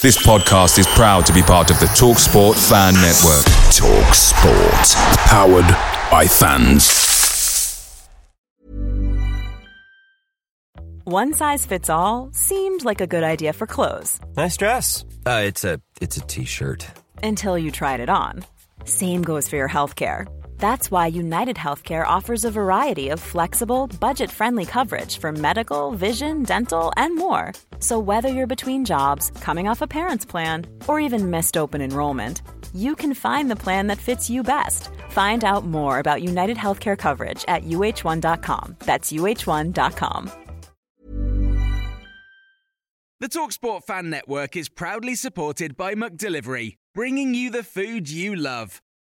This podcast is proud to be part of the TalkSport Fan Network. TalkSport. Powered by fans. One size fits all seemed like a good idea for clothes Nice dress. Uh, it's a it's a t-shirt. until you tried it on. Same goes for your healthcare. That's why United Healthcare offers a variety of flexible, budget friendly coverage for medical, vision, dental, and more. So, whether you're between jobs, coming off a parent's plan, or even missed open enrollment, you can find the plan that fits you best. Find out more about United Healthcare coverage at uh1.com. That's uh1.com. The Talksport Fan Network is proudly supported by McDelivery, bringing you the food you love.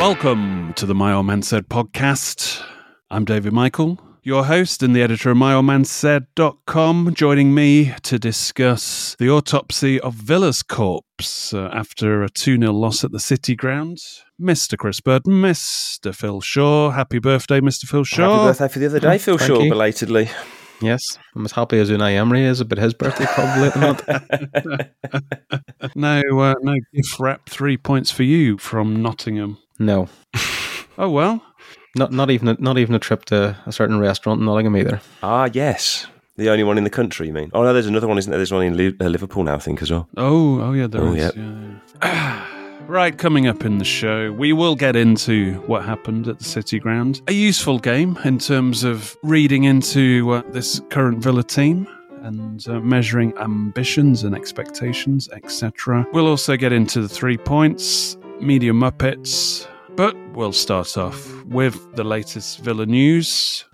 Welcome to the My Old Man Said podcast. I'm David Michael, your host and the editor of myoldmansaid.com, joining me to discuss the autopsy of Villa's corpse uh, after a 2 0 loss at the City Ground. Mr. Chris Bird, Mr. Phil Shaw. Happy birthday, Mr. Phil Shaw. Happy birthday for the other day, Phil Thank Shaw, you. belatedly. Yes, I'm as happy as Unai Emery is about his birthday probably at the moment. No, uh, no gift wrap. Three points for you from Nottingham. No, Oh, well. not not even a, not even a trip to a certain restaurant in Nottingham either. ah, yes. The only one in the country, you mean? Oh, no, there's another one, isn't there? There's one in Li- uh, Liverpool now, I think, as well. Oh, oh yeah, there Oh, is. yep. yeah, yeah. right, coming up in the show, we will get into what happened at the City Ground. A useful game in terms of reading into uh, this current Villa team and uh, measuring ambitions and expectations, etc. We'll also get into the three points, media muppets, but we'll start off with the latest Villa news.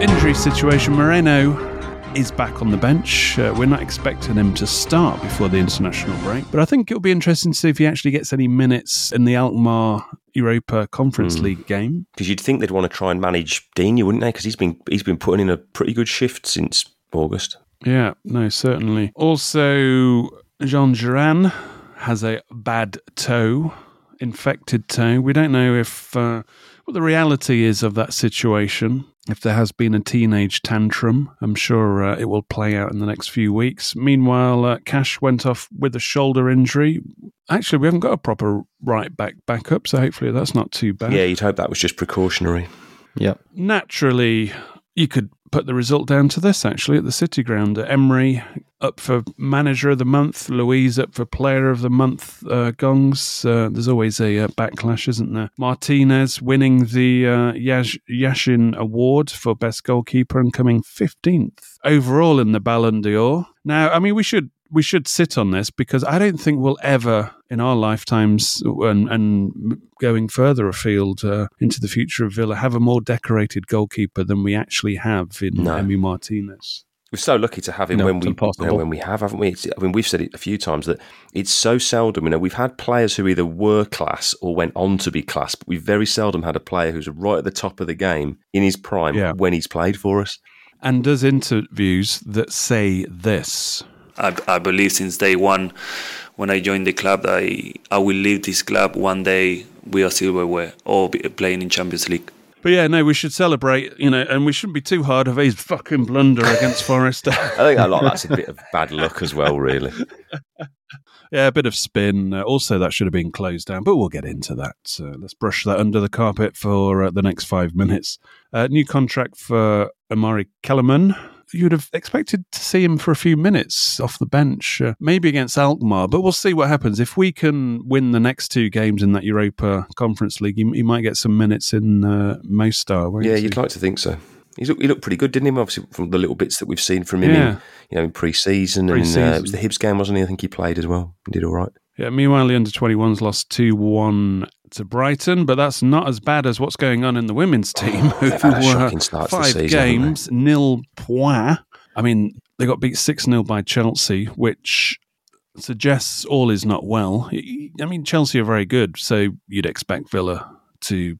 Injury situation Moreno is back on the bench. Uh, we're not expecting him to start before the international break, but I think it'll be interesting to see if he actually gets any minutes in the Alkmaar Europa Conference League game. Because you'd think they'd want to try and manage Digne, wouldn't they? Because he's been, he's been putting in a pretty good shift since August. Yeah, no, certainly. Also, Jhon Duran has a bad toe, infected toe. We don't know if uh, what the reality is of that situation. If there has been a teenage tantrum, I'm sure uh, it will play out in the next few weeks. Meanwhile, uh, Cash went off with a shoulder injury. Actually, we haven't got a proper right back backup, so hopefully that's not too bad Yeah, you'd hope that was just precautionary. Yep. naturally, you could put the result down to this actually at the City Ground. Emery up for Manager of the Month, Luiz up for Player of the Month. Uh, gongs. Uh, there's always a uh, backlash, isn't there? Martinez winning the uh, Yash- Yashin Award for Best Goalkeeper and coming 15th overall in the Ballon d'Or. Now, I mean, we should we should sit on this because I don't think we'll ever in our lifetimes and, and going further afield uh, into the future of Villa have a more decorated goalkeeper than we actually have in No. Emi Martinez. We're so lucky to have him No, when we you know, when we have, haven't we? It's, I mean, we've said it a few times that it's so seldom. You know, we've had players who either were class or went on to be class, but we've very seldom had a player who's right at the top of the game in his prime Yeah. when he's played for us. And does interviews that say this. I, I believe since day one, when I joined the club, that I I will leave this club one day with a silverware or be playing in Champions League. But yeah, no, we should celebrate, you know, and we shouldn't be too hard of his fucking blunder against Forest. I think a lot of that's a bit of bad luck as well, really. Yeah, a bit of spin. Uh, also, that should have been closed down, but we'll get into that. So let's brush that under the carpet for uh, the next five minutes. Uh, new contract for Omari Kellyman. You'd have expected to see him for a few minutes off the bench, uh, maybe against Alkmaar, but we'll see what happens. If we can win the next two games in that Europa Conference League, he, he might get some minutes in uh, Mostar. won't Yeah, he? you'd like to think so. He's look, he looked pretty good, didn't he? Obviously, from the little bits that we've seen from him, Yeah. in, you know, in pre-season, and uh, it was the Hibs game, wasn't he? I think he played as well. He did all right. Yeah, meanwhile, the under 21s lost 2 1 to Brighton, but that's not as bad as what's going on in the women's team, who were shocking start to the five season, games, nil point. I mean, they got beat 6 0 by Chelsea, which suggests all is not well. I mean, Chelsea are very good, so you'd expect Villa to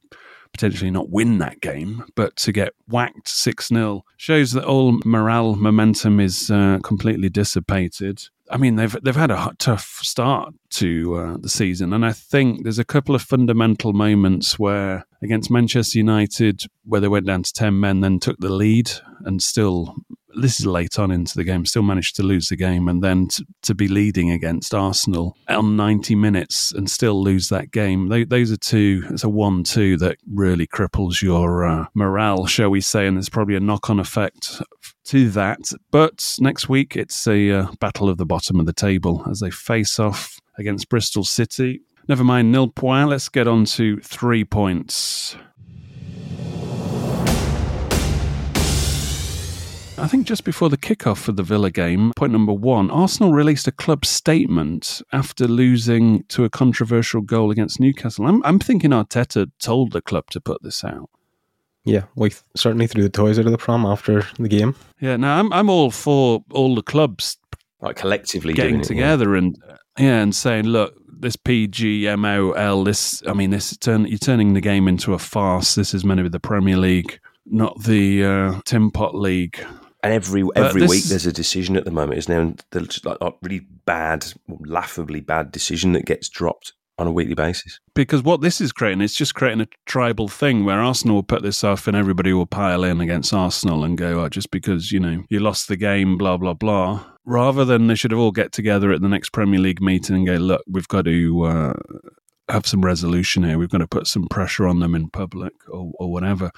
potentially not win that game, but to get whacked 6 0 shows that all morale momentum is uh, completely dissipated. I mean, they've they've had a tough start to uh, the season, and I think there's a couple of fundamental moments where against Manchester United, where they went down to ten men, then took the lead, and still this is late on into the game, still managed to lose the game, and then to, to be leading against Arsenal on 90 minutes and still lose that game. Tho- those are two. It's a one-two that really cripples your uh, morale, shall we say, and there's probably a knock-on effect to that. But next week it's a uh, battle of the bottom of the table as they face off against Bristol City. Never mind nil point. Let's get on to three points. I think just before the kickoff for the Villa game, point number one, Arsenal released a club statement after losing to a controversial goal against Newcastle. I'm, I'm thinking Arteta told the club to put this out. Yeah, we certainly threw the toys out of the prom after the game. Yeah, now I'm I'm all for all the clubs Like collectively getting doing it, yeah. together and yeah, and saying, look, this PGMOL, this I mean, this turn you're turning the game into a farce. This is meant to be the Premier League, not the uh, Tim Pot League. And every every this- week there's a decision at the moment, isn't there? And there's like a really bad, laughably bad decision that gets dropped on a weekly basis. Because what this is creating, it's just creating a tribal thing where Arsenal will put this off and everybody will pile in against Arsenal and go, oh, just because, you know, you lost the game, blah, blah, blah. Rather than they should have all get together at the next Premier League meeting and go, look, we've got to uh, have some resolution here. We've got to put some pressure on them in public or, or whatever.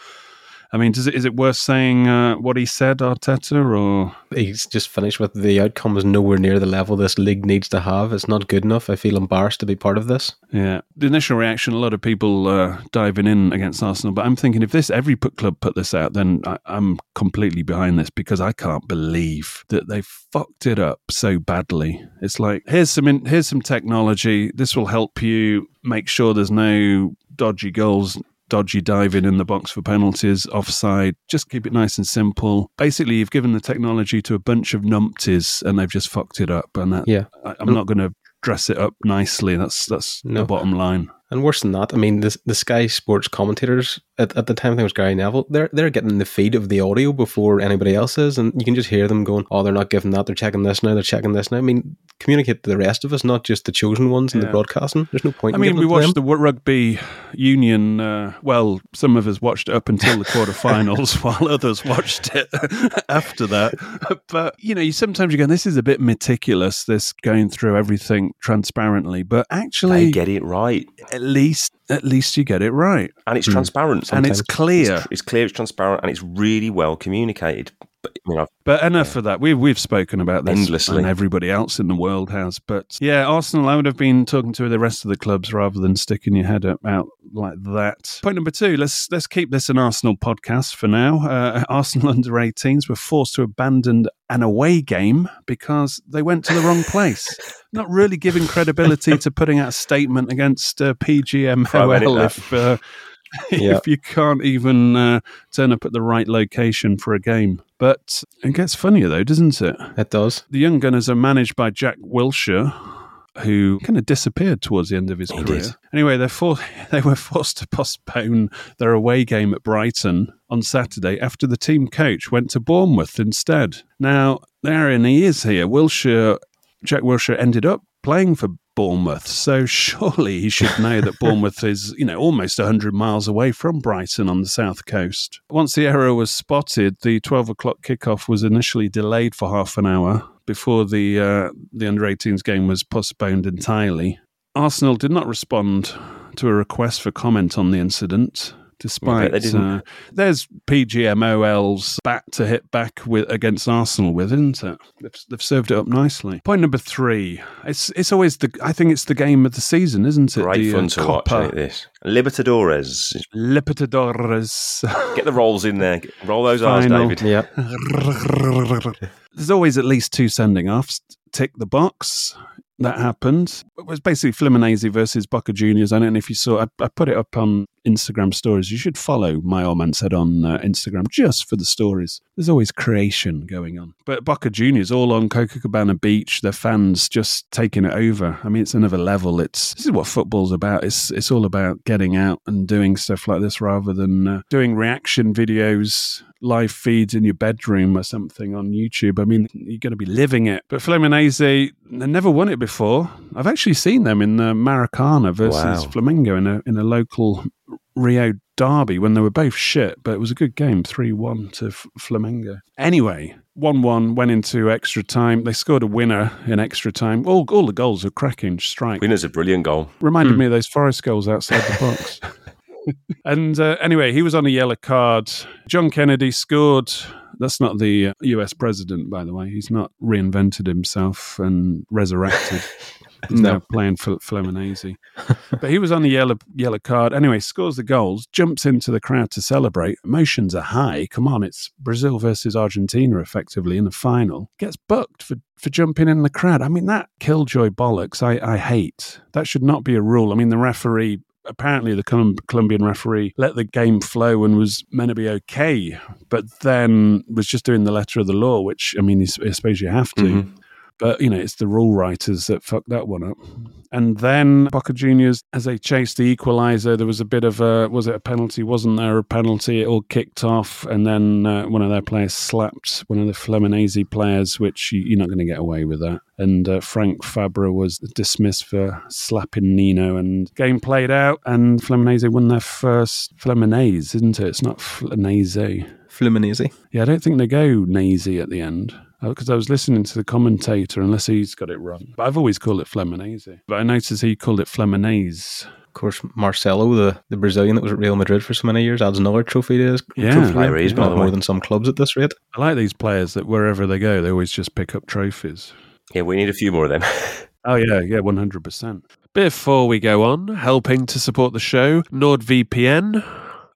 I mean, does it, is it worth saying uh, what he said, Arteta, or He's just finished with the outcome is nowhere near the level this league needs to have. It's not good enough. I feel embarrassed to be part of this. Yeah, the initial reaction, a lot of people uh, diving in against Arsenal, but I'm thinking if this every put club put this out, then I, I'm completely behind this because I can't believe that they fucked it up so badly. It's like here's some in, here's some technology. This will help you make sure there's no dodgy goals. Dodgy diving in the box for penalties, offside. Just keep it nice and simple. Basically, you've given the technology to a bunch of numpties, and they've just fucked it up. And that, Yeah. I, I'm not going to dress it up nicely. That's that's No. the bottom line. And worse than that, I mean, the, the Sky Sports commentators at, at the time, I think it was Gary Neville, they're, they're getting the feed of the audio before anybody else is. And you can just hear them going, oh, they're not giving that. They're checking this now. They're checking this now. I mean, communicate to the rest of us, not just the chosen ones in the broadcasting. There's no point I in mean, we it watched them. the rugby union. Uh, well, some of us watched it up until the quarterfinals, while others watched it after that. But you know, you sometimes you go, "This is a bit meticulous." This going through everything transparently, but actually, They actually, get it right, at least at least you get it right, and it's hmm. transparent. and it's clear. It's, it's clear, it's transparent, and it's really well communicated. But I mean, I've, But enough of that. We've we've spoken about this Endlessly. and everybody else in the world has. But yeah, Arsenal. I would have been talking to the rest of the clubs rather than sticking your head up out like that. Point number two. Let's let's keep this an Arsenal podcast for now. Uh, Arsenal under 18s were forced to abandon an away game because they went to the wrong place. Not really giving credibility to putting out a statement against uh, PGMOL if. Uh, Yeah. if you can't even uh, turn up at the right location for a game. But it gets funnier though, doesn't it? It does. The Young Gunners are managed by Jack Wilshere, who kind of disappeared towards the end of his He career. did. Anyway, they're for- they were forced to postpone their away game at Brighton on Saturday after the team coach went to Bournemouth instead. Now, the he is here, Wilshere, Jack Wilshere ended up playing for Bournemouth, so surely he should know that Bournemouth is, you know, almost 100 miles away from Brighton on the south coast. Once the error was spotted, the 12 o'clock kickoff was initially delayed for half an hour before the uh, the under 18s game was postponed entirely. Arsenal did not respond to a request for comment on the incident. Despite they didn't. uh, there's PGMOL's bat to hit back with against Arsenal with, isn't it? They've, they've served it up nicely. Point number three. It's it's always the I think it's the game of the season, isn't it? great the, fun uh, to watch. Copa Ain't this Libertadores? Libertadores. Get the rolls in there. Roll those R's, David. Yeah. There's always at least two sending offs. Tick the box. that happened. It was basically Fluminense versus Boca Juniors. I don't know if you saw. I, I put it up on Instagram stories. You should follow my old man said on uh, Instagram just for the stories. There's always creation going on. But Boca Juniors all on Copacabana Beach. Their fans just taking it over. I mean, it's another level. It's this is what football's about. It's it's all about getting out and doing stuff like this rather than uh, doing reaction videos live feeds in your bedroom or something on YouTube. I mean, you're going to be living it. But Fluminense, they never won it before. I've actually seen them in the Maracana versus Wow. Flamengo in a in a local Rio derby when they were both shit, but it was a good game, 3 1 to F- Flamengo. Anyway, 1 1 went into extra time. They scored a winner in extra time. All, all the goals were cracking strike. Winner's a brilliant goal. Reminded me of those Forest goals outside the box. and uh, anyway, he was on a yellow card. John Kennedy scored. That's not the uh, US president, by the way. He's not reinvented himself and resurrected. He's No. now playing for Fluminense. but he was on the yellow yellow card. Anyway, scores the goals, jumps into the crowd to celebrate. Emotions are high. Come on, it's Brazil versus Argentina effectively in the final. Gets booked for, for jumping in the crowd. I mean, that killjoy bollocks I, I hate. That should not be a rule. I mean, the referee apparently the Colombian referee let the game flow and was meant to be okay, but then was just doing the letter of the law, which I mean, I suppose you have to. Mhm. But you know, it's the rule writers that fucked that one up. And then Boca Juniors, as they chased the equaliser, there was a bit of a was it a penalty? Wasn't there a penalty? It all kicked off, and then uh, one of their players slapped one of the Fluminense players, which you, you're not going to get away with that. And uh, Frank Fabra was dismissed for slapping Nino, and game played out, and Fluminense won their first Fluminense, isn't it? It's not Fluminense. Fluminense. Yeah, I don't think they go nazy at the end. Uh, because I was listening to the commentator, unless he's got it wrong. But I've always called it Fluminense. But I noticed he called it Fluminense. Of course, Marcelo, the, the Brazilian that was at Real Madrid for so many years, adds another trophy to his Yeah. trophy. Player he is, He's by got the more than some clubs at this rate. I like these players that wherever they go, they always just pick up trophies. Yeah, we need a few more then. Oh, yeah, yeah, 100%. Before we go on, helping to support the show, NordVPN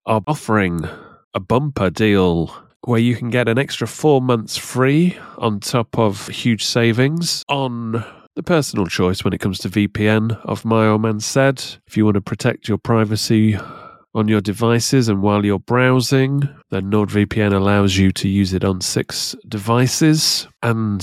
are offering a bumper deal where you can get an extra four months free on top of huge savings on the personal choice when it comes to VPN of my old man said. If you want to protect your privacy on your devices and while you're browsing, then NordVPN allows you to use it on six devices. And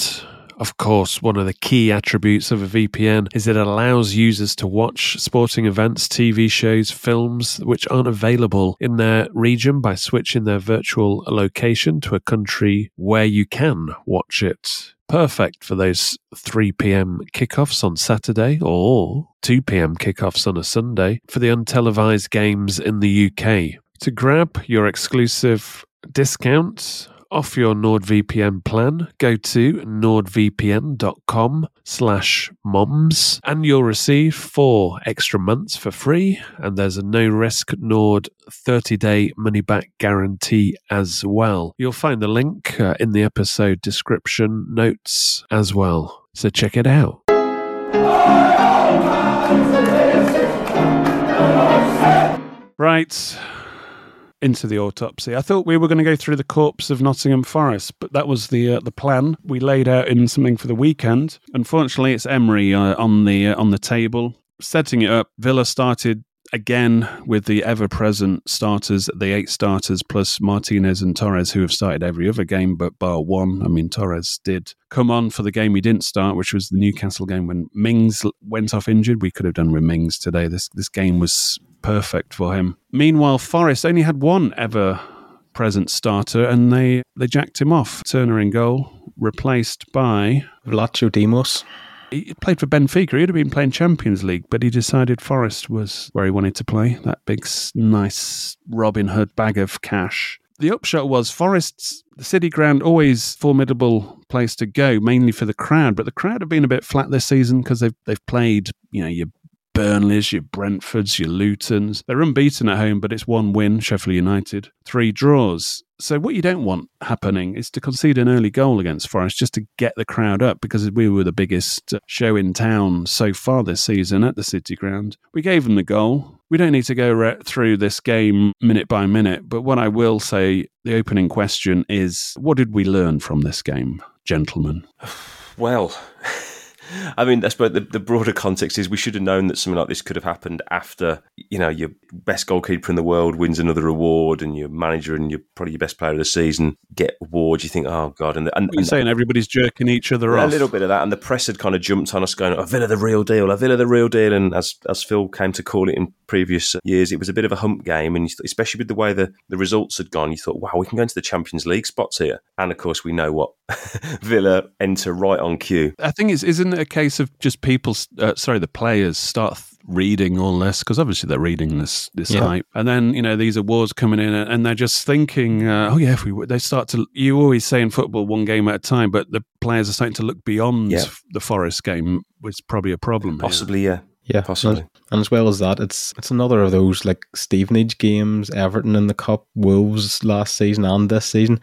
of course, one of the key attributes of a VPN is it allows users to watch sporting events, TV shows, films which aren't available in their region by switching their virtual location to a country where you can watch it. Perfect for those 3 p.m. kickoffs on Saturday or 2 p.m. kickoffs on a Sunday for the untelevised games in the UK. To grab your exclusive discount off your NordVPN plan, go to nordvpn.com slash moms and you'll receive four extra months for free and there's a no risk Nord 30 day money back guarantee as well. You'll find the link uh, in the episode description notes as well. So check it out. Right. Into the autopsy. I thought we were going to go through the corpse of Nottingham Forest, but that was the uh, the plan we laid out in something for the weekend. Unfortunately, it's Emery uh, on the uh, on the table setting it up. Villa started again with the ever present starters, the eight starters plus Martinez and Torres, who have started every other game but bar one. I mean, Torres did come on for the game he didn't start, which was the Newcastle game when Mings went off injured. We could have done with Mings today. This this game was perfect for him. Meanwhile, Forest only had one ever present starter, and they they jacked him off. Turner in goal, replaced by Vlachodimos. he played for Benfica. He'd have been playing Champions League, but he decided Forest was where he wanted to play. That big, nice Robin Hood bag of cash. The upshot was Forest's the City Ground always formidable place to go, mainly for the crowd. But the crowd have been a bit flat this season because they've they've played you know your Burnleys, your Brentfords, your Lutons. They're unbeaten at home, but it's one win. Sheffield United, three draws. So what you don't want happening is to concede an early goal against Forest just to get the crowd up because we were the biggest show in town so far this season at the City Ground. We gave them the goal. We don't need to go re- through this game minute by minute, but what I will say, the opening question is what did we learn from this game, gentlemen? Well, I mean, I suppose the, the broader context is we should have known that something like this could have happened after, you know, your best goalkeeper in the world wins another award and your manager and your probably your best player of the season get awards. You think, oh, God. And, and, You're and saying everybody's jerking each other off. A little bit of that. And the press had kind of jumped on us going, oh, Villa the real deal, oh, Villa the real deal. And as, as Phil came to call it in previous years, it was a bit of a hump game. And th- especially with the way the, the results had gone, you thought, wow, we can go into the Champions League spots here. And of course, we know what Villa enter right on cue. I think it's isn't it a case of just people, uh, sorry, the players start th- reading all this because obviously they're reading this this Yeah. hype, and then you know these awards coming in, and they're just thinking, uh, oh yeah, if we would, they start to. You always say in football, one game at a time, but the players are starting to look beyond Yeah. the Forest game, which is probably a problem. here. Possibly, yeah. Yeah, Possibly. And, and as well as that, it's it's another of those like Stevenage games, Everton in the cup, Wolves last season and this season.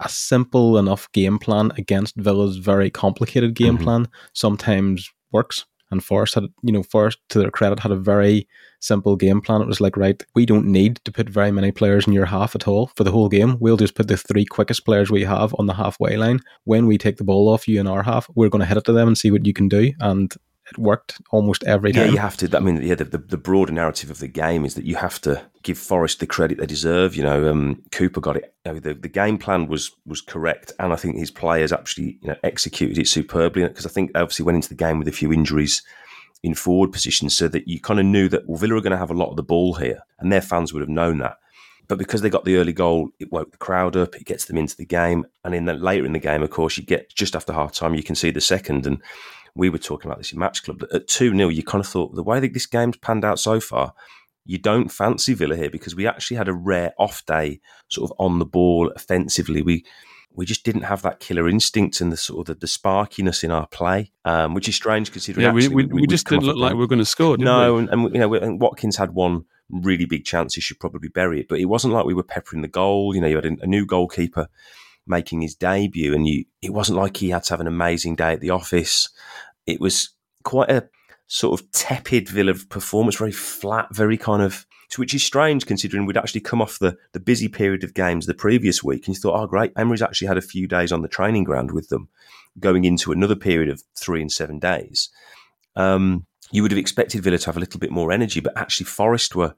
A simple enough game plan against Villa's very complicated game Mhm. plan sometimes works. And Forest had, you know, Forest to their credit had a very simple game plan. It was like, right, we don't need to put very many players in your half at all for the whole game. We'll just put the three quickest players we have on the halfway line. When we take the ball off you in our half, we're going to hit it to them and see what you can do. And it worked almost every Yeah, you have to. I mean, yeah, the, the, the broader narrative of the game is that you have to give Forest the credit they deserve. You know, um, Cooper got it. You know, the, the game plan was was correct, and I think his players actually you know executed it superbly. Because I think they obviously went into the game with a few injuries in forward positions, so that you kind of knew that well, Villa are going to have a lot of the ball here, and their fans would have known that. But because they got the early goal, it woke the crowd up. It gets them into the game, and in the later in the game, of course, you get just after half time, you can see the second and we were talking about this in Match Club. that At 2 0, you kind of thought the way that this game's panned out so far, you don't fancy Villa here because we actually had a rare off day, sort of on the ball offensively. We we just didn't have that killer instinct and the sort of the, the sparkiness in our play, um, which is strange considering. Yeah, we, we, we we'd just didn't look like we were going to score. No, we? and, and you know, and Watkins had one really big chance. He should probably bury it, but it wasn't like we were peppering the goal. You know, you had a, a new goalkeeper making his debut, and you it wasn't like he had to have an amazing day at the office. It was quite a sort of tepid Villa performance, very flat, very kind of. Which is strange considering we'd actually come off the, the busy period of games the previous week, and you thought, oh, great, Emery's actually had a few days on the training ground with them, going into another period of three and seven days. Um, you would have expected Villa to have a little bit more energy, but actually Forest were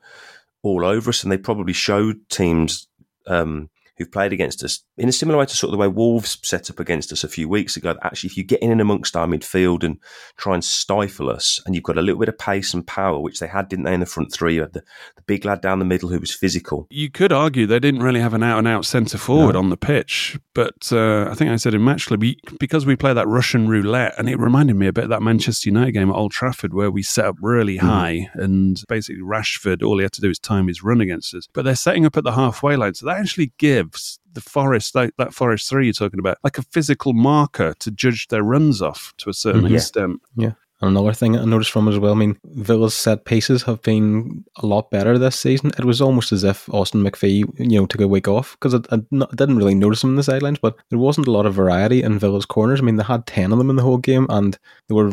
all over us, and they probably showed teams um, who've played against us in a similar way to sort of the way Wolves set up against us a few weeks ago. That actually, if you get in and amongst our midfield and try and stifle us, and you've got a little bit of pace and power, which they had, didn't they, in the front three? You had the, the big lad down the middle who was physical. You could argue they didn't really have an out and out centre forward No. on the pitch, but uh, I think I said in Match Club, because we play that Russian roulette, and it reminded me a bit of that Manchester United game at Old Trafford where we set up really Mm-hmm. high and basically Rashford, all he had to do is time his run against us. But they're setting up at the halfway line, so that actually gives the Forest, that, that Forest 3 you're talking about, like a physical marker to judge their runs off to a certain Mhm. Extent. Yeah. And another thing I noticed from it as well, I mean, Villa's set pieces have been a lot better this season. It was almost as if Austin McPhee, you know, took a week off because I, I not- didn't really notice him in the sidelines, but there wasn't a lot of variety in Villa's corners. I mean, they had 10 of them in the whole game and they were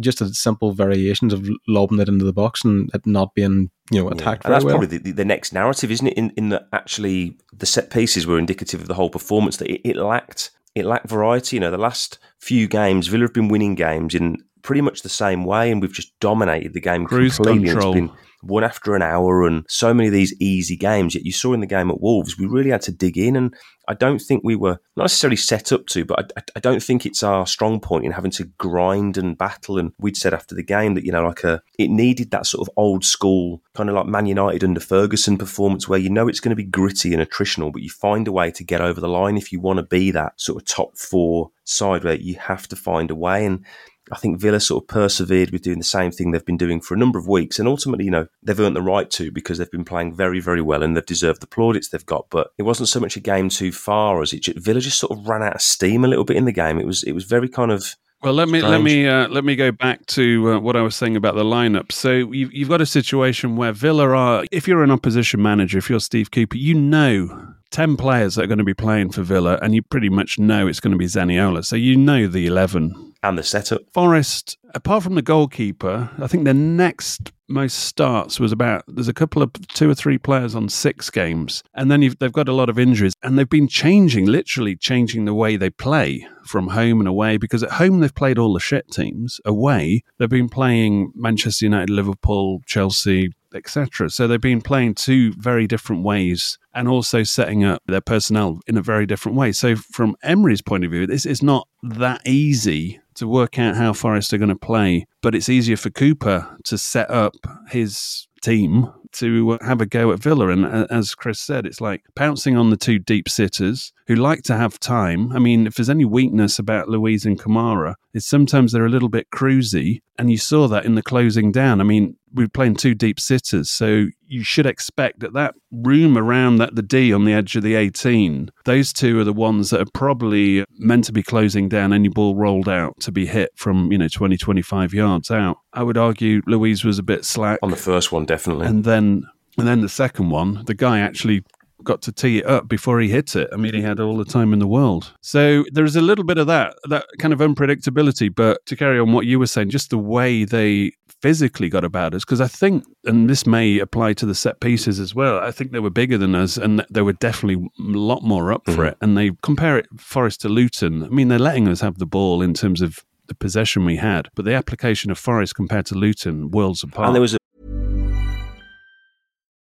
just a simple variations of lobbing it into the box and it not being, you know, attacked and that's very well. probably the, the next narrative, isn't it? In, in that actually the set pieces were indicative of the whole performance. That it, it lacked it lacked variety. You know, the last few games, Villa have been winning games in pretty much the same way, and we've just dominated the game Cruise completely. control. It's been one after an hour, and so many of these easy games. Yet you saw in the game at Wolves, we really had to dig in, and I don't think we were not necessarily set up to, but I- I don't think it's our strong point in having to grind and battle. And we'd said after the game that you know, like a it needed that sort of old school kind of like Man United under Ferguson performance, where you know it's going to be gritty and attritional, but you find a way to get over the line if you want to be that sort of top four side where you have to find a way and. I think Villa sort of persevered with doing the same thing they've been doing for a number of weeks. And ultimately, you know, they've earned the right to because they've been playing very, very well and they've deserved the plaudits they've got. But it wasn't so much a game too far as it ju- Villa just sort of ran out of steam a little bit in the game. It was it was very kind of Well, let me let me uh, let me go back to uh, what I was saying about the lineup. So you've, you've got a situation where Villa are. If you're an opposition manager, if you're Steve Cooper, you know ten players that are going to be playing for Villa, and you pretty much know it's going to be Zaniolo. So you know the eleven and the setup. Forest, apart from the goalkeeper, I think their next most starts was about there's a couple of two or three players on six games and then they've got a lot of injuries and they've been changing literally changing the way they play from home and away because at home they've played all the shit teams away they've been playing manchester united liverpool chelsea etc. So they've been playing two very different ways and also setting up their personnel in a very different way. So from Emery's point of view, this is not that easy to work out how Forest are going to play, but it's easier for Cooper to set up his team to have a go at Villa. And uh, as Chris said, it's like pouncing on the two deep sitters who like to have time. I mean, if there's any weakness about Luiz and Kamara, is sometimes they're a little bit cruisy. And you saw that in the closing down. I mean, we're playing two deep sitters, so you should expect that that room around that the D on the edge of the 18, those two are the ones that are probably meant to be closing down any ball rolled out to be hit from, you know, 20, 25 yards out. I would argue Luiz was a bit slack. On the first one, definitely. And then and then the second one, the guy actually got to tee it up before he hit it. I mean, he had all the time in the world. So there's a little bit of that, that kind of unpredictability. But to carry on what you were saying, just the way they physically got about us, because I think, and this may apply to the set pieces as well, I think they were bigger than us and they were definitely a lot more up for Mm-hmm. it. And they compare it Forest to Luton. I mean, they're letting us have the ball in terms of the possession we had, but the application of Forest compared to Luton, worlds apart. And there was a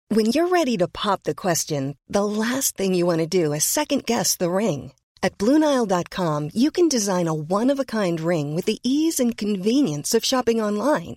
When you're ready to pop the question, the last thing you want to do is second guess the ring. At Bluenile.com, you can design a one of a kind ring with the ease and convenience of shopping online.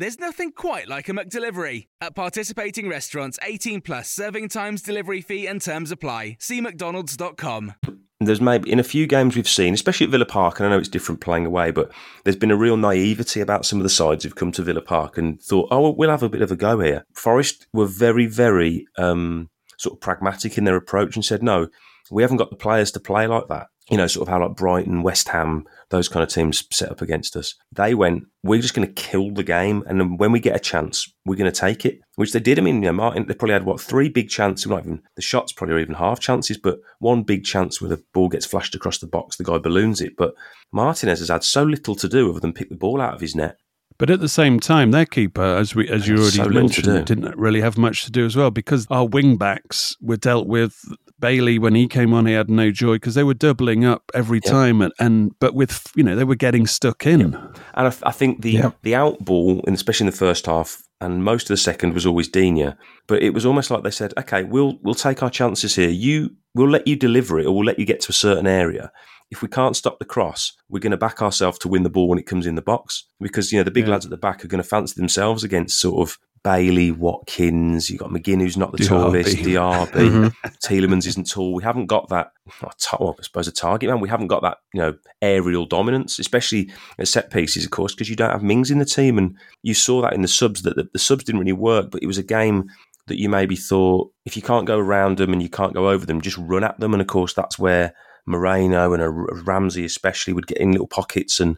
There's nothing quite like a McDelivery. At participating restaurants, 18 plus serving times, delivery fee, and terms apply. See McDonald's.com. there's maybe in a few games we've seen, especially at Villa Park, and I know it's different playing away, but there's been a real naivety about some of the sides who've come to Villa Park and thought, oh, well, have a bit of a go here. Forest were very, very um, sort of pragmatic in their approach and said, no, we haven't got the players to play like that. You know, sort of how like Brighton, West Ham, those kind of teams set up against us. They went, we're just going to kill the game, and then when we get a chance, we're going to take it, which they did. I mean, you know, Martin, they probably had what three big chances. Not even the shots probably are even half chances, but one big chance where the ball gets flashed across the box, the guy balloons it. But Martinez has had so little to do other than pick the ball out of his net. But at the same time, their keeper, as we as you already So mentioned, didn't really have much to do as well because our wing backs were dealt with. Bailey, when he came on, he had no joy because they were doubling up every Yeah. time, and, and but with you know they were getting stuck in. And I, I think the the out ball, and especially in the first half, and most of the second was always Digne. But it was almost like they said, "Okay, we'll we'll take our chances here. You we'll let you deliver it, or we'll let you get to a certain area. If we can't stop the cross, we're going to back ourselves to win the ball when it comes in the box because you know the big Yeah. lads at the back are going to fancy themselves against sort of." Bailey, Watkins, you've got McGinn, who's not the Diaby. tallest, Diaby, Mhm. Tielemans isn't tall. We haven't got that. well, I suppose a target man. We haven't got that, you know, aerial dominance, especially at set pieces, of course, because you don't have Mings in the team, and you saw that in the subs that the, the subs didn't really work. But it was a game that you maybe thought if you can't go around them and you can't go over them, just run at them. And of course, that's where Moreno and a, a Ramsey especially would get in little pockets and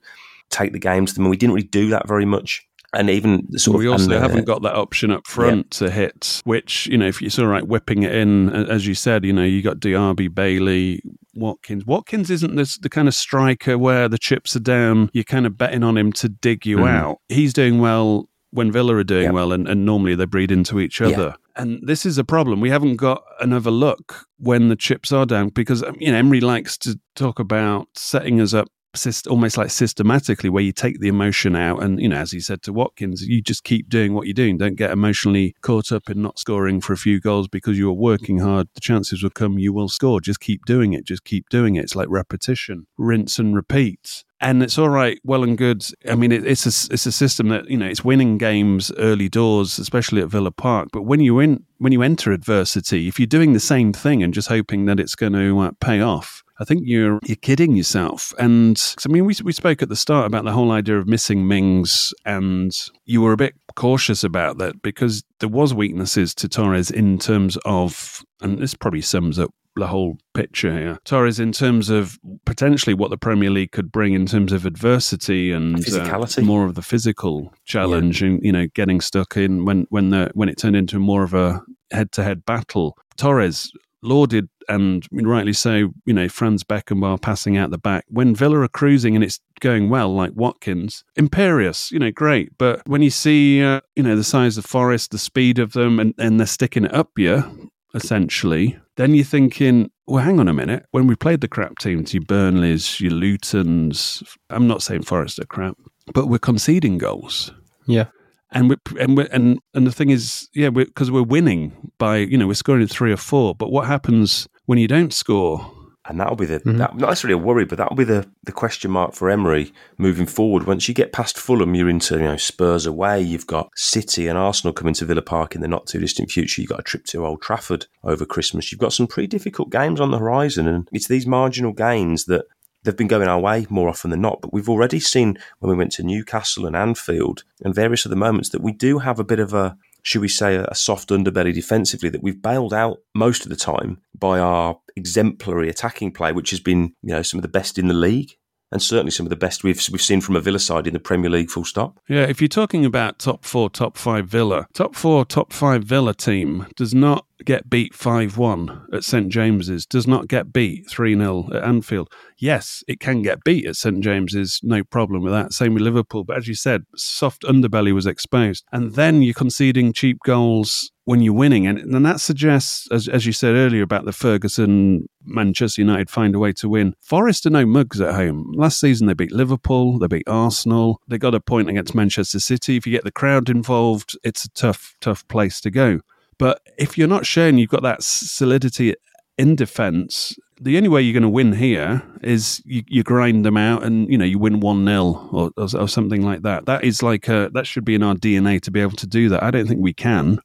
take the game to them. And we didn't really do that very much. And even sort we of, also uh, haven't got that option up front to hit, which you know if you're sort of right whipping it in, as you said, you know you got Diaby, Bailey, Watkins. Watkins isn't this the kind of striker where the chips are down. You're kind of betting on him to dig you Mhm. out. He's doing well when Villa are doing well, and, and normally they breed into each Yeah. other. And this is a problem. We haven't got another look when the chips are down because um, you know Emery likes to talk about setting us up almost like systematically where you take the emotion out and you know as he said to Watkins you just keep doing what you're doing. Don't get emotionally caught up in not scoring for a few goals because you're working hard. The chances will come you will score. Just keep doing it. Just keep doing it. It's like repetition. Rinse and repeat. And it's all right, well and good. I mean, it, it's a it's a system that you know it's winning games early doors, especially at Villa Park. But when you in when you enter adversity, if you're doing the same thing and just hoping that it's going to pay off, I think you're you're kidding yourself. And I mean, we we spoke at the start about the whole idea of missing Mings, and you were a bit cautious about that because there was weaknesses to Torres in terms of, and this probably sums up the whole picture here. Torres, in terms of potentially what the Premier League could bring in terms of adversity and physicality, uh, more of the physical challenge, yeah. and you know, getting stuck in when when the when it turned into more of a head to head battle. Torres lauded and rightly so, you know, Franz Beckenbauer passing out the back. When Villa are cruising and it's going well, like Watkins, imperious, you know, great. But when you see, uh, you know, the size of Forest, the speed of them, and, and they're sticking it up you, essentially, then you're thinking, well, hang on a minute. When we played the crap teams, your Burnleys, your Lutons, I'm not saying Forest are crap, but we're conceding goals. Yeah. And we and we and and the thing is, yeah, because we're, we're winning by you know we're scoring three or four. But what happens when you don't score? and that'll be the mm-hmm. that, not necessarily a worry, but that'll be the the question mark for Emery moving forward. Once you get past Fulham, you're into you know Spurs away. You've got City and Arsenal coming to Villa Park in the not too distant future. You've got a trip to Old Trafford over Christmas. You've got some pretty difficult games on the horizon, and it's these marginal gains that they've been going our way more often than not. But we've already seen when we went to Newcastle and Anfield and various other moments that we do have a bit of a should we say, a soft underbelly defensively that we've bailed out most of the time by our exemplary attacking play, which has been, you know, some of the best in the league and certainly some of the best we've we've seen from a Villa side in the Premier League. Full stop. Yeah, if you're talking about top four, top five Villa, top four, top five Villa team does not get beat 5 1 at St James's, does not get beat 3 0 at Anfield. Yes, it can get beat at St James's, no problem with that. Same with Liverpool. But as you said, soft underbelly was exposed. And then you're conceding cheap goals when you're winning. And, and that suggests, as, as you said earlier about the Ferguson Manchester United find a way to win. Forest are no mugs at home. Last season they beat Liverpool, they beat Arsenal, they got a point against Manchester City. If you get the crowd involved, it's a tough, tough place to go. But if you're not showing you've got that solidity in defence, the only way you're going to win here is you, you grind them out and you know you win one 0 or, or, or something like that. That is like a, that should be in our DNA to be able to do that. I don't think we can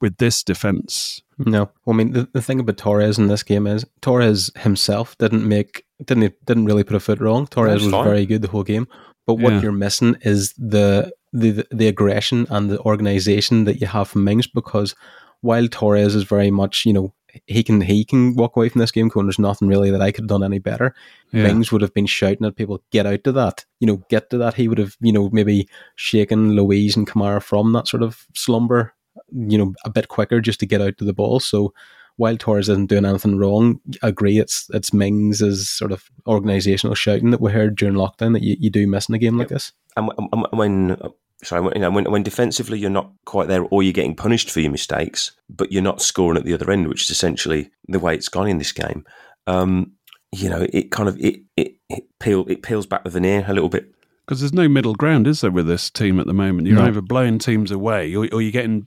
with this defence. No, well, I mean the, the thing about Torres in this game is Torres himself didn't make didn't didn't really put a foot wrong. Torres was very good the whole game, but what yeah. you're missing is the the the aggression and the organisation that you have from Mings because while Torres is very much, you know, he can he can walk away from this game going, there's nothing really that I could have done any better. Yeah. Mings would have been shouting at people, get out to that. You know, get to that. He would have, you know, maybe shaken Luiz and Kamara from that sort of slumber, you know, a bit quicker just to get out to the ball. So while Torres isn't doing anything wrong, I agree it's it's Mings' sort of organisational shouting that we heard during lockdown that you, you do miss in a game like this. And when sorry, you know, when, when defensively you're not quite there, or you're getting punished for your mistakes, but you're not scoring at the other end, which is essentially the way it's gone in this game. Um, you know, it kind of it it it, peel, it peels back the veneer a little bit because there's no middle ground, is there, with this team at the moment? You're no. either blowing teams away, or, or, you're getting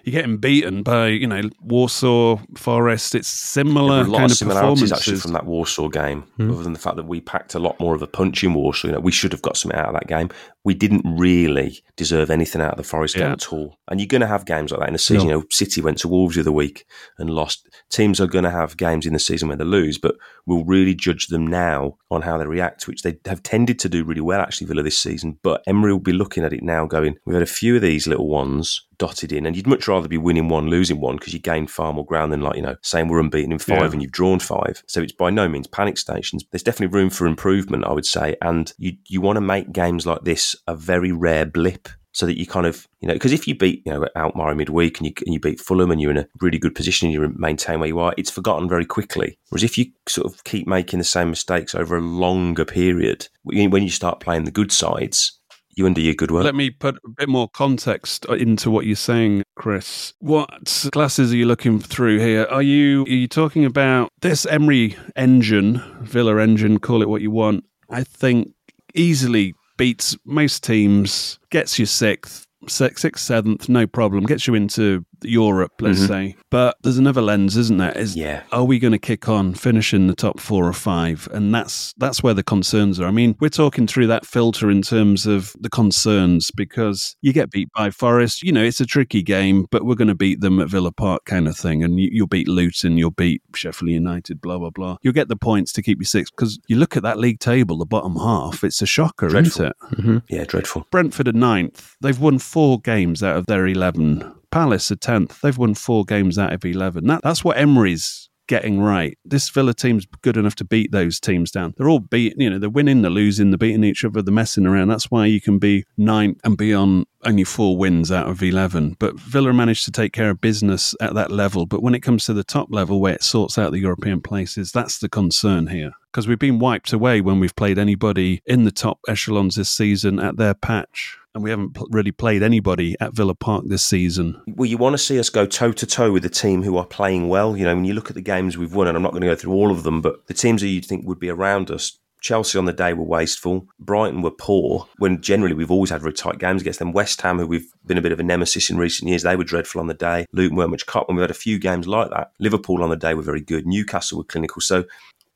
you're getting beaten by you know Warsaw, Forest. It's similar kind of, of similarities actually from that Warsaw game. Hmm. Other than the fact that we packed a lot more of a punch in Warsaw, you know, we should have got something out of that game. We didn't really deserve anything out of the Forest yeah. game at all. And you're going to have games like that in the season. No. You know, City went to Wolves the other week and lost. Teams are going to have games in the season where they lose, but we'll really judge them now on how they react, which they have tended to do really well actually Villa this season. But Emery will be looking at it now, going, we've had a few of these little ones dotted in, and you'd much rather be winning one, losing one, because you gain far more ground than like you know saying we're unbeaten in five yeah. and you've drawn five. So it's by no means panic stations. There's definitely room for improvement, I would say, and you you want to make games like this a very rare blip so that you kind of you know because if you beat you know Alkmaar midweek and you and you beat Fulham and you're in a really good position and you maintain where you are, it's forgotten very quickly. Whereas if you sort of keep making the same mistakes over a longer period, when you start playing the good sides, you your good work. Let me put a bit more context uh, into what you're saying, Chris. What classes are you looking through here? Are you are you talking about this Emery engine, Villa engine, call it what you want? I think easily beats most teams, gets you sixth, sixth, sixth, seventh, no problem. Gets you into Europe, let's Mhm. say. But there's another lens, isn't there? Is Yeah. are we going to kick on, finishing the top four or five? And that's that's where the concerns are. I mean, we're talking through that filter in terms of the concerns because you get beat by Forest. You know, it's a tricky game, but we're going to beat them at Villa Park, kind of thing. And you, you'll beat Luton, you'll beat Sheffield United, blah blah blah. You'll get the points to keep you six because you look at that league table, the bottom half. It's a shocker, Dreadful. isn't it? Yeah, dreadful. Brentford are ninth. They've won four games out of their 11. Palace are 10th. They've won four games out of 11. That, that's what Emery's getting right. This Villa team's good enough to beat those teams down. They're all beating, you know, they're winning, they're losing, they're beating each other, they're messing around. That's why you can be ninth and be on only four wins out of 11. But Villa managed to take care of business at that level. But when it comes to the top level where it sorts out the European places, that's the concern here. Because we've been wiped away when we've played anybody in the top echelons this season at their patch. And we haven't pl- really played anybody at Villa Park this season. Well, you want to see us go toe to toe with the team who are playing well. You know, when you look at the games we've won, and I'm not going to go through all of them, but the teams that you'd think would be around us. Chelsea on the day were wasteful. Brighton were poor. When generally we've always had very tight games against them. West Ham, who we've been a bit of a nemesis in recent years, they were dreadful on the day. Luton weren't much cut when we had a few games like that. Liverpool on the day were very good. Newcastle were clinical. So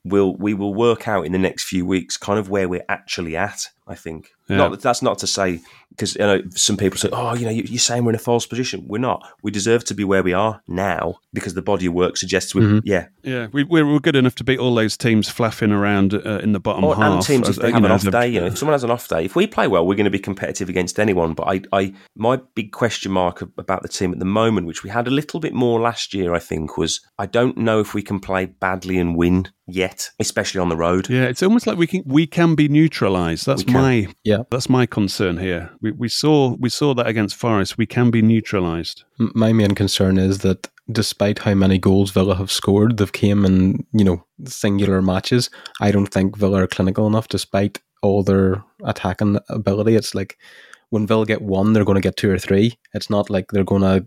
we'll we will work out in the next few weeks kind of where we're actually at. I think. Yeah. Not that's not to say because you know some people say, oh, you know, you- you're saying we're in a false position. We're not. We deserve to be where we are now because the body of work suggests we. Mhm. Yeah, Yeah, we, we're, we're good enough to beat all those teams flapping around uh, in the bottom Or, half. and teams as- if they you have an off day, you know, if someone has an off day, if we play well, we're going to be competitive against anyone. But I, I, my big question mark about the team at the moment, which we had a little bit more last year, I think, was I don't know if we can play badly and win yet, especially on the road. Yeah, it's almost like we can we can be neutralised. That's We can. My Yeah. That's my concern here. We we saw we saw that against Forest. We can be neutralised. M- My main concern is that despite how many goals Villa have scored, they've came in, you know, singular matches. I don't think Villa are clinical enough despite all their attacking ability. It's like when Villa get one, they're going to get two or three. It's not like they're going to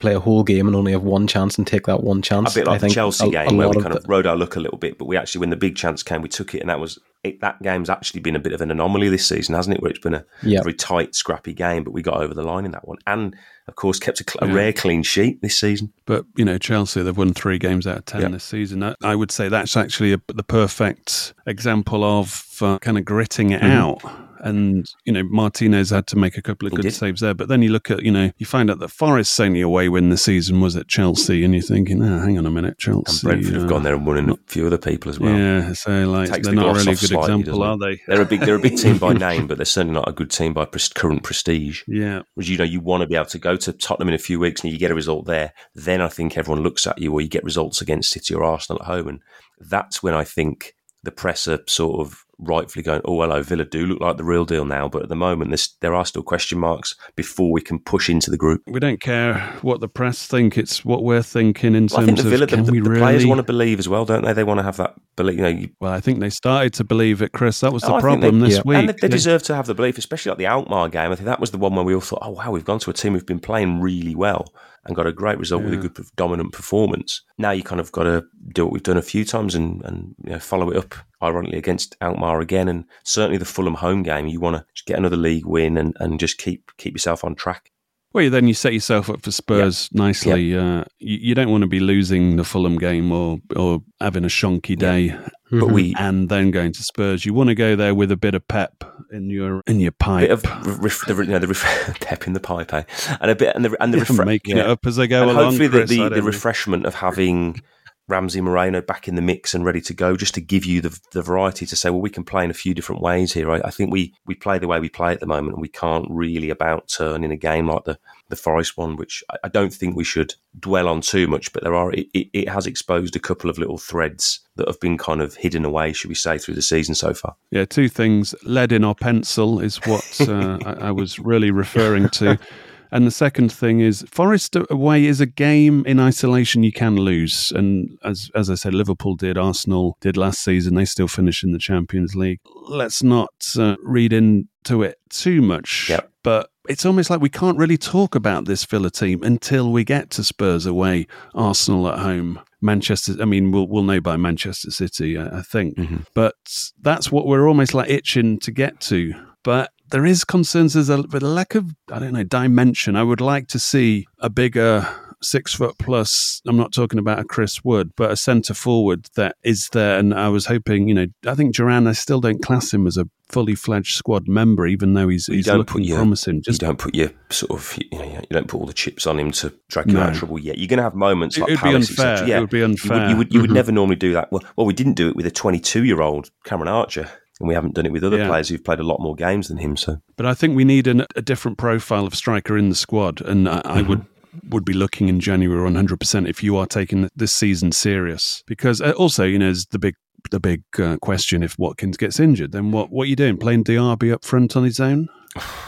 play a whole game and only have one chance and take that one chance. A bit I like the Chelsea a- game a where lot we of kind the- of rode our luck a little bit, but we actually, when the big chance came, we took it, and that was it, that game's actually been a bit of an anomaly this season, hasn't it? Where it's been a Yeah. very tight, scrappy game, but we got over the line in that one, and of course kept a, cl- a Yeah. rare clean sheet this season. But you know, Chelsea they've won three games out of ten Yeah. this season. I, I would say that's actually a, the perfect example of uh, kind of gritting it Mhm. out. And you know, Martinez had to make a couple of He good did. saves there. But then you look at you know, you find out that Forest's only away win the season was at Chelsea, and you're thinking, oh, hang on a minute, And Chelsea. Brentford have uh, gone there and won in a few other people as well. Yeah, so like they're the not really a good slightly, example, are they? They're a big, they're a big team by name, but they're certainly not a good team by pres- current prestige. Yeah. because you know you want to be able to go to Tottenham in a few weeks and you get a result there, then I think everyone looks at you, or you get results against City or Arsenal at home, and that's when I think the press are sort of rightfully going, "Oh, hello, Villa do look like the real deal now," but at the moment there's, there are still question marks before we can push into the group. We don't care what the press think; it's what we're thinking in Well, I terms think the of Villa, the, can the, we the really. players want to believe as well, don't they? They want to have that belief. You know, you, Well, I think they started to believe it, Chris. That was the Oh, problem they- this yeah. week. And they, they They- deserve to have the belief, especially like the Alkmaar game. I think that was the one where we all thought, oh, wow, we've gone to a team who've been playing really well and got a great result with a Yeah. good dominant performance. Now you kind of got to do what we've done a few times and, and you know, follow it up, ironically, against Alkmaar again. And certainly the Fulham home game, you want to get another league win and, and just keep keep yourself on track. Well, then you set yourself up for Spurs nicely. Uh, you, you don't want to be losing the Fulham game or or having a shonky day, Mm-hmm. But we and then going to Spurs. You want to go there with a bit of pep in your in your pipe. bit of the, you know, the pep in the pipe, eh? and a bit and the and the Yeah, refre- making it up as they go and along. hopefully Chris, the, the, the refreshment of having Ramsey Moreno back in the mix and ready to go, just to give you the, the variety to say, well, we can play in a few different ways here. I, I think we, we play the way we play at the moment, and we can't really about turn in a game like the, the Forest one, which I, I don't think we should dwell on too much. But there are it, it, it has exposed a couple of little threads that have been kind of hidden away, should we say, through the season so far. Yeah, two things. Lead in our pencil is what uh, I, I was really referring to. And the second thing is Forest away is a game in isolation you can lose. And as as I said, Liverpool did, Arsenal did last season. They still finish in the Champions League. Let's not uh, read into it too much. Yep. But it's almost like we can't really talk about this Villa team until we get to Spurs away, Arsenal at home. Manchester. I mean, we'll we'll know by Manchester City, I, I think. Mm-hmm. But that's what we're almost like itching to get to. But there is concerns there's a, a lack of I don't know dimension. I would like to see a bigger six foot plus. I'm not talking about a Chris Wood, but a centre forward that is there. And I was hoping, you know, I think Duran. I still don't class him as a fully fledged squad member, even though he's he's looking your, promising. you don't put your sort of you know you don't put all the chips on him to drag you No. out of trouble yet. You're going to have moments It like would be unfair. Yeah, It would be You would, unfair. you would, you would Mhm. never normally do that. Well, well, we didn't do it with a 22 year old Cameron Archer, and we haven't done it with other Yeah. players who've played a lot more games than him. So But I think we need an, a different profile of striker in the squad, and I, I would would be looking in January 100 percent if you are taking this season serious. Because uh, also, you know, there's the big the big uh, question: if Watkins gets injured, then what what are you doing? Playing Diaby up front on his own?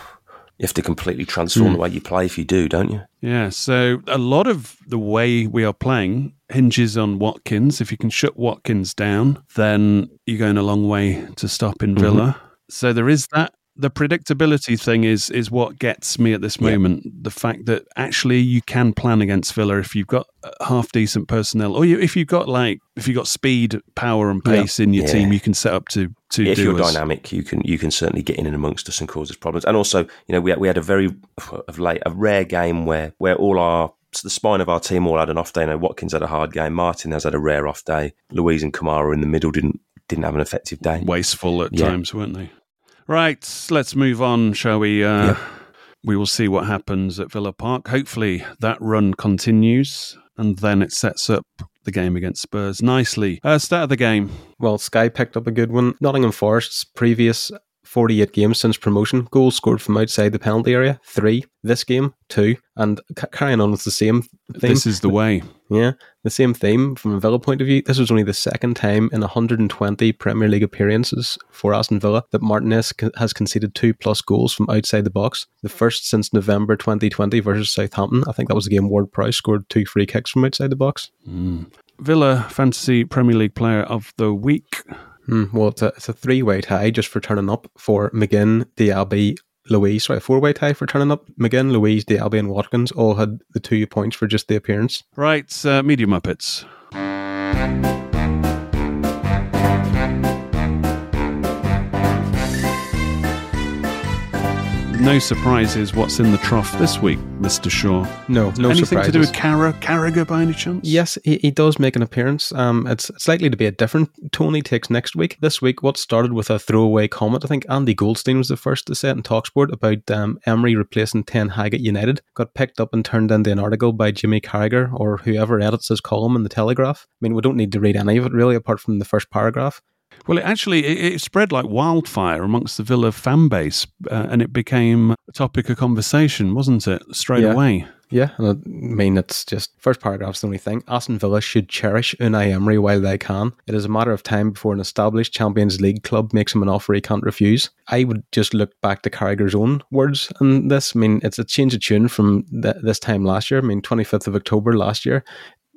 you have to completely transform Hmm. the way you play if you do, don't you? Yeah, so a lot of the way we are playing hinges on Watkins. If you can shut Watkins down, then you're going a long way to stopping Villa. So there is that. The predictability thing is is what gets me at this moment. The fact that actually you can plan against Villa if you've got half decent personnel, or you, if you've got like if you've got speed, power, and Yeah. pace in your Yeah. team, you can set up to to if you're us. dynamic, you can you can certainly get in and amongst us and cause us problems. And also, you know, we had, we had a very of late a rare game where where all our the spine of our team all had an off day. You know, Watkins had a hard game. Martin has had a rare off day. Luiz and Kamara in the middle didn't didn't have an effective day. wasteful at Yeah. times, weren't they? Right, let's move on, shall we? Uh, We will see what happens at Villa Park. Hopefully, that run continues, and then it sets up the game against Spurs nicely. Uh, start of the game. Well, Sky picked up a good one. Nottingham Forest's previous 48 games since promotion, goals scored from outside the penalty area, three. This game, two. And ca- carrying on with the same theme. This is the way. Yeah, the same theme from a Villa point of view. This was only the second time in 120 Premier League appearances for Aston Villa that Martinez has conceded two plus goals from outside the box. The first since November 2020 versus Southampton. I think that was the game Ward Prowse scored two free kicks from outside the box. Hmm. Villa Fantasy Premier League Player of the Week. Hmm, well, it's a, it's a three way tie just for turning up for McGinn, Diaby, Luiz. Sorry, a four way tie for turning up. McGinn, Luiz, Diaby, and Watkins all had the two points for just the appearance. Right, uh, Muppets. No surprises what's in the trough this week, Mr. Shaw. No, no Anything surprises. to do with Cara, Carragher by any chance? Yes, he, he does make an appearance. Um, it's, it's likely to be a different Tony takes next week. This week, what started with a throwaway comment, I think Andy Goldstein was the first to say it in Talksport about um, Emery replacing Ten Hag at United, got picked up and turned into an article by Jamie Carragher or whoever edits his column in the Telegraph. I mean, we don't need to read any of it really, apart from the first paragraph. Well, it actually it, it spread like wildfire amongst the Villa fan base, uh, and it became a topic of conversation, wasn't it? Straight Yeah. away. Yeah, and I mean, it's just first paragraph's the only thing. Aston Villa should cherish Unai Emery while they can. It is a matter of time before an established Champions League club makes him an offer he can't refuse. I would just look back to Carragher's own words in this. I mean, it's a change of tune from th- this time last year. I mean, 25th of October last year.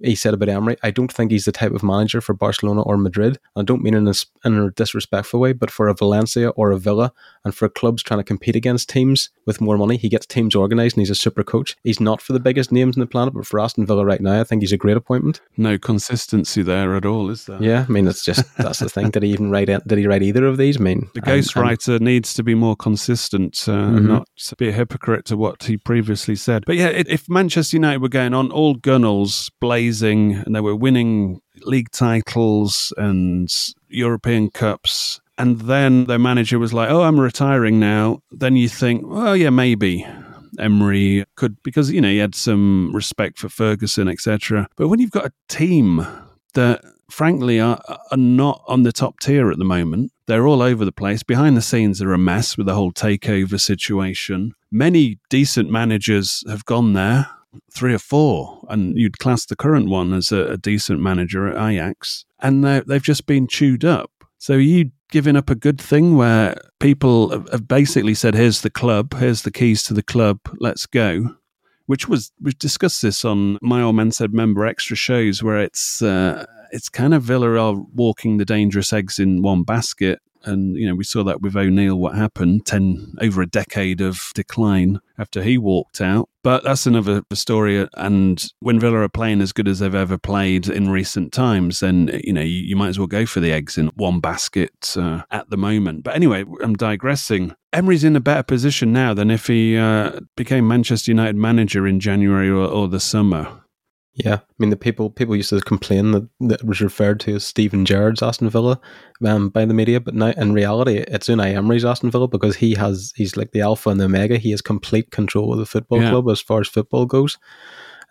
He said about Emery, I don't think he's the type of manager for Barcelona or Madrid. I don't mean in a, in a disrespectful way, but for a Valencia or a Villa and for clubs trying to compete against teams with more money, he gets teams organised and he's a super coach. He's not for the biggest names in the planet, but for Aston Villa right now, I think he's a great appointment. No consistency there at all, is there? Yeah, I mean, it's just that's the thing. Did he even write? it- Did he write either of these? I mean, The ghostwriter needs to be more consistent uh, and Mhm. not be a hypocrite to what he previously said. But yeah, if Manchester United were going on all gunnels blazing and they were winning league titles and European Cups, and then their manager was like, oh, I'm retiring now, then you think, well, yeah, maybe. Emery could because you know he had some respect for Ferguson, etc. But when you've got a team that frankly are, are not on the top tier at the moment. They're all over the place. Behind the scenes, they're a mess with the whole takeover situation. Many decent managers have gone there, three or four, and you'd class the current one as a, a decent manager at Ajax, and they- they've just been chewed up. So you giving up a good thing where people have- basically said, "Here's the club. Here's the keys to the club. Let's go." Which was we've discussed this on my old man said member extra shows where it's uh, it's kind of Villa are walking the dangerous eggs in one basket. And you know we saw that with O'Neill. What happened? Ten over a decade of decline after he walked out. But that's another story. And when Villa are playing as good as they've ever played in recent times, then you know you, you might as well go for the eggs in one basket uh, at the moment. But anyway, I'm digressing. Emery's in a better position now than if he uh, became Manchester United manager in January or, or the summer. Yeah, I mean the people people used to complain that that was referred to as Steven Gerrard's Aston Villa um, by the media, but now in reality it's Unai Emery's Aston Villa because he has he's like the alpha and the omega. He has complete control of the football Yeah. club as far as football goes.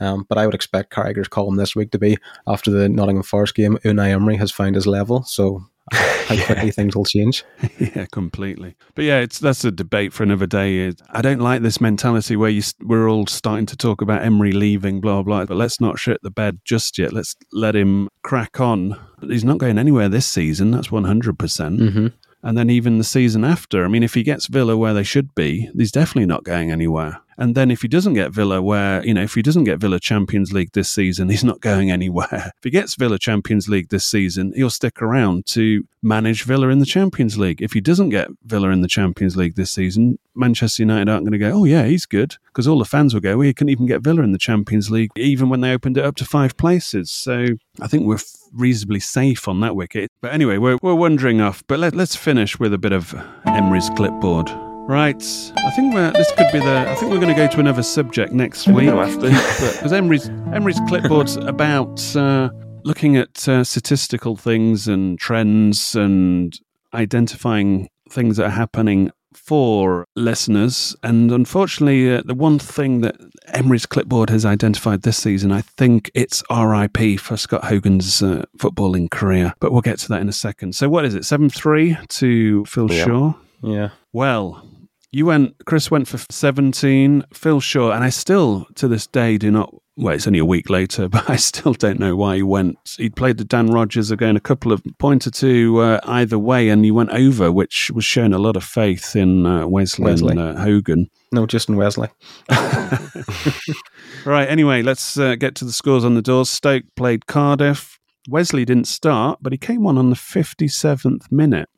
Um, but I would expect Carragher's column this week to be after the Nottingham Forest game. Unai Emery has found his level, so how quickly things will change. yeah, completely. But yeah, it's that's a debate for another day. I don't like this mentality where you we're all starting to talk about Emery leaving, blah blah. But let's not shit the bed just yet. Let's let him crack on. He's not going anywhere this season. That's one hundred percent. Mm-hmm. And then even the season after. I mean, if he gets Villa where they should be, he's definitely not going anywhere. And then if he doesn't get Villa where, you know, if he doesn't get Villa Champions League this season, he's not going anywhere. If he gets Villa Champions League this season, he'll stick around to manage Villa in the Champions League. If he doesn't get Villa in the Champions League this season, Manchester United aren't going to go, oh, yeah, he's good. Because all the fans will go, well, he couldn't even get Villa in the Champions League, even when they opened it up to five places. So I think we're reasonably safe on that wicket. But anyway, we're, we're wandering off. But let, let's finish with a bit of Emery's clipboard. Right, I think we're. This could be the. I think we're going to go to another subject next week gonna because Emery's Emery's clipboard's about uh, looking at uh, statistical things and trends and identifying things that are happening for listeners. And unfortunately, uh, the one thing that Emery's clipboard has identified this season, I think it's RIP for Scott Hogan's uh, footballing career. But we'll get to that in a second. So, what is it? 7 3 to Phil Yeah. Shaw? Yeah. Well, you went, Chris went for 17, Phil Shaw, and I still, to this day, do not. Well, it's only a week later, but I still don't know why he went. He'd played the Dan Rogers again, a couple of point or two uh, either way, and he went over, which was showing a lot of faith in uh, Wesley, Wesley. and uh, Hogan. No, just in Wesley. Right, anyway, let's uh, get to the scores on the doors. Stoke played Cardiff. Wesley didn't start, but he came on on the 57th minute.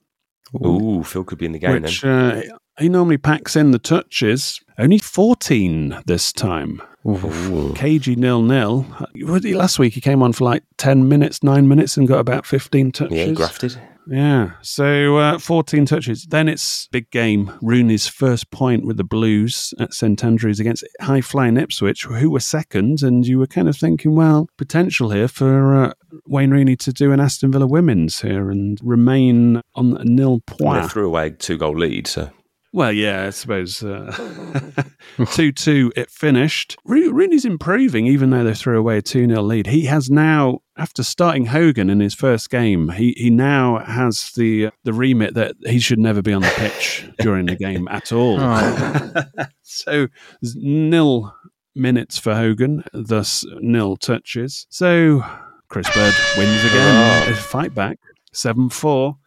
Ooh, Phil could be in the game which then. uh, he normally packs in the touches. Only 14 this time. KG nil nil. Last week he came on for like 10 minutes, 9 minutes and got about 15 touches. Yeah, he grafted. Yeah. So uh, 14 touches. Then it's big game. Rooney's first point with the Blues at St Andrews against high flying Ipswich, who were second. And you were kind of thinking, well, potential here for uh, Wayne Rooney to do an Aston Villa women's here and remain on a nil point. They threw away two goal lead, so Well, yeah, I suppose uh, two-two. it finished. Ro- Rooney's improving, even though they threw away a two 0 lead. He has now, after starting Hogan in his first game, he he now has the the remit that he should never be on the pitch during the game at all. so nil minutes for Hogan, thus nil touches. So Chris Bird wins again. Oh. Fight back seven four.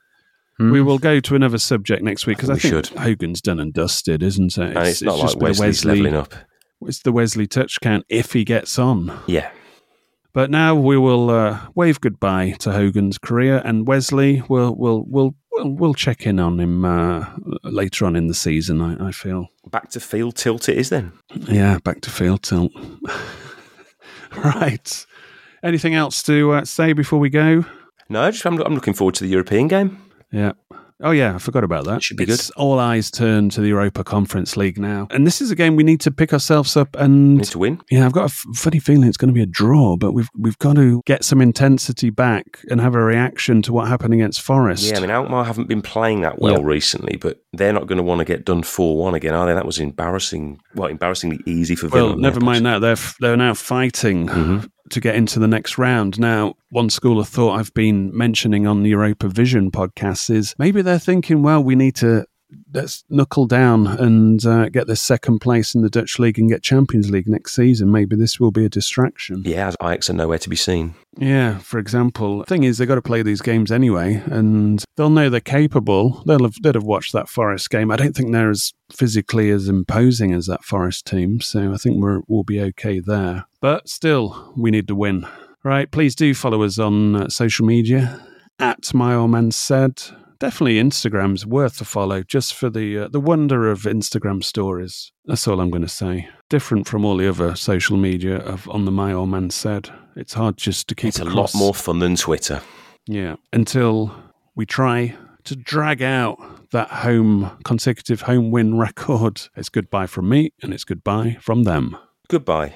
Hmm. We will go to another subject next week because I We think should. Hogan's done and dusted, isn't it? and it's, not just like Wesley's Wesley, levelling up. It's the Wesley touch count if he gets on. Yeah. But now we will uh, wave goodbye to Hogan's career, and Wesley will will will will we'll check in on him uh, later on in the season. I, I feel. Back to field tilt it is then. Yeah, back to field tilt. right. Anything else to uh, say before we go? No, just I'm, I'm looking forward to the European game. Yeah. Oh yeah, I forgot about that. Should be it's all eyes turn to the Europa Conference League now, and this is a game we need to pick ourselves up and Need to win. Yeah, I've got a f- funny feeling it's going to be a draw, but we've we've got to get some intensity back and have a reaction to what happened against Forest. Yeah, I mean, Alkmaar haven't been playing that well Yeah. recently, but they're not going to want to get done 4 1 again, are they? That was embarrassing. Well, embarrassingly easy for Villa. well, never mind that they're f- they're now fighting Mhm. To get into the next round. Now, one school of thought I've been mentioning on the Europa Vision podcast is maybe they're thinking, well, we need to let's knuckle down and uh, get this second place in the Dutch league and get Champions League next season. Maybe this will be a distraction. Yeah, Ajax are nowhere to be seen. Yeah, for example, thing is they've got to play these games anyway, and they'll know they're capable. They'll have they'd have watched that Forest game. I don't think they're as physically as imposing as that Forest team, so I think we're, we'll be okay there. But still, we need to win. Right, please do follow us on uh, social media at my old man said definitely Instagram's worth a follow just for the uh, the wonder of Instagram stories. That's all I'm going to say. Different from all the other social media of on the My Old Man Said. It's hard just to keep. It's a lot more fun than Twitter. Yeah, until we try to drag out that home consecutive home win record. It's goodbye from me, and it's goodbye from them. Goodbye.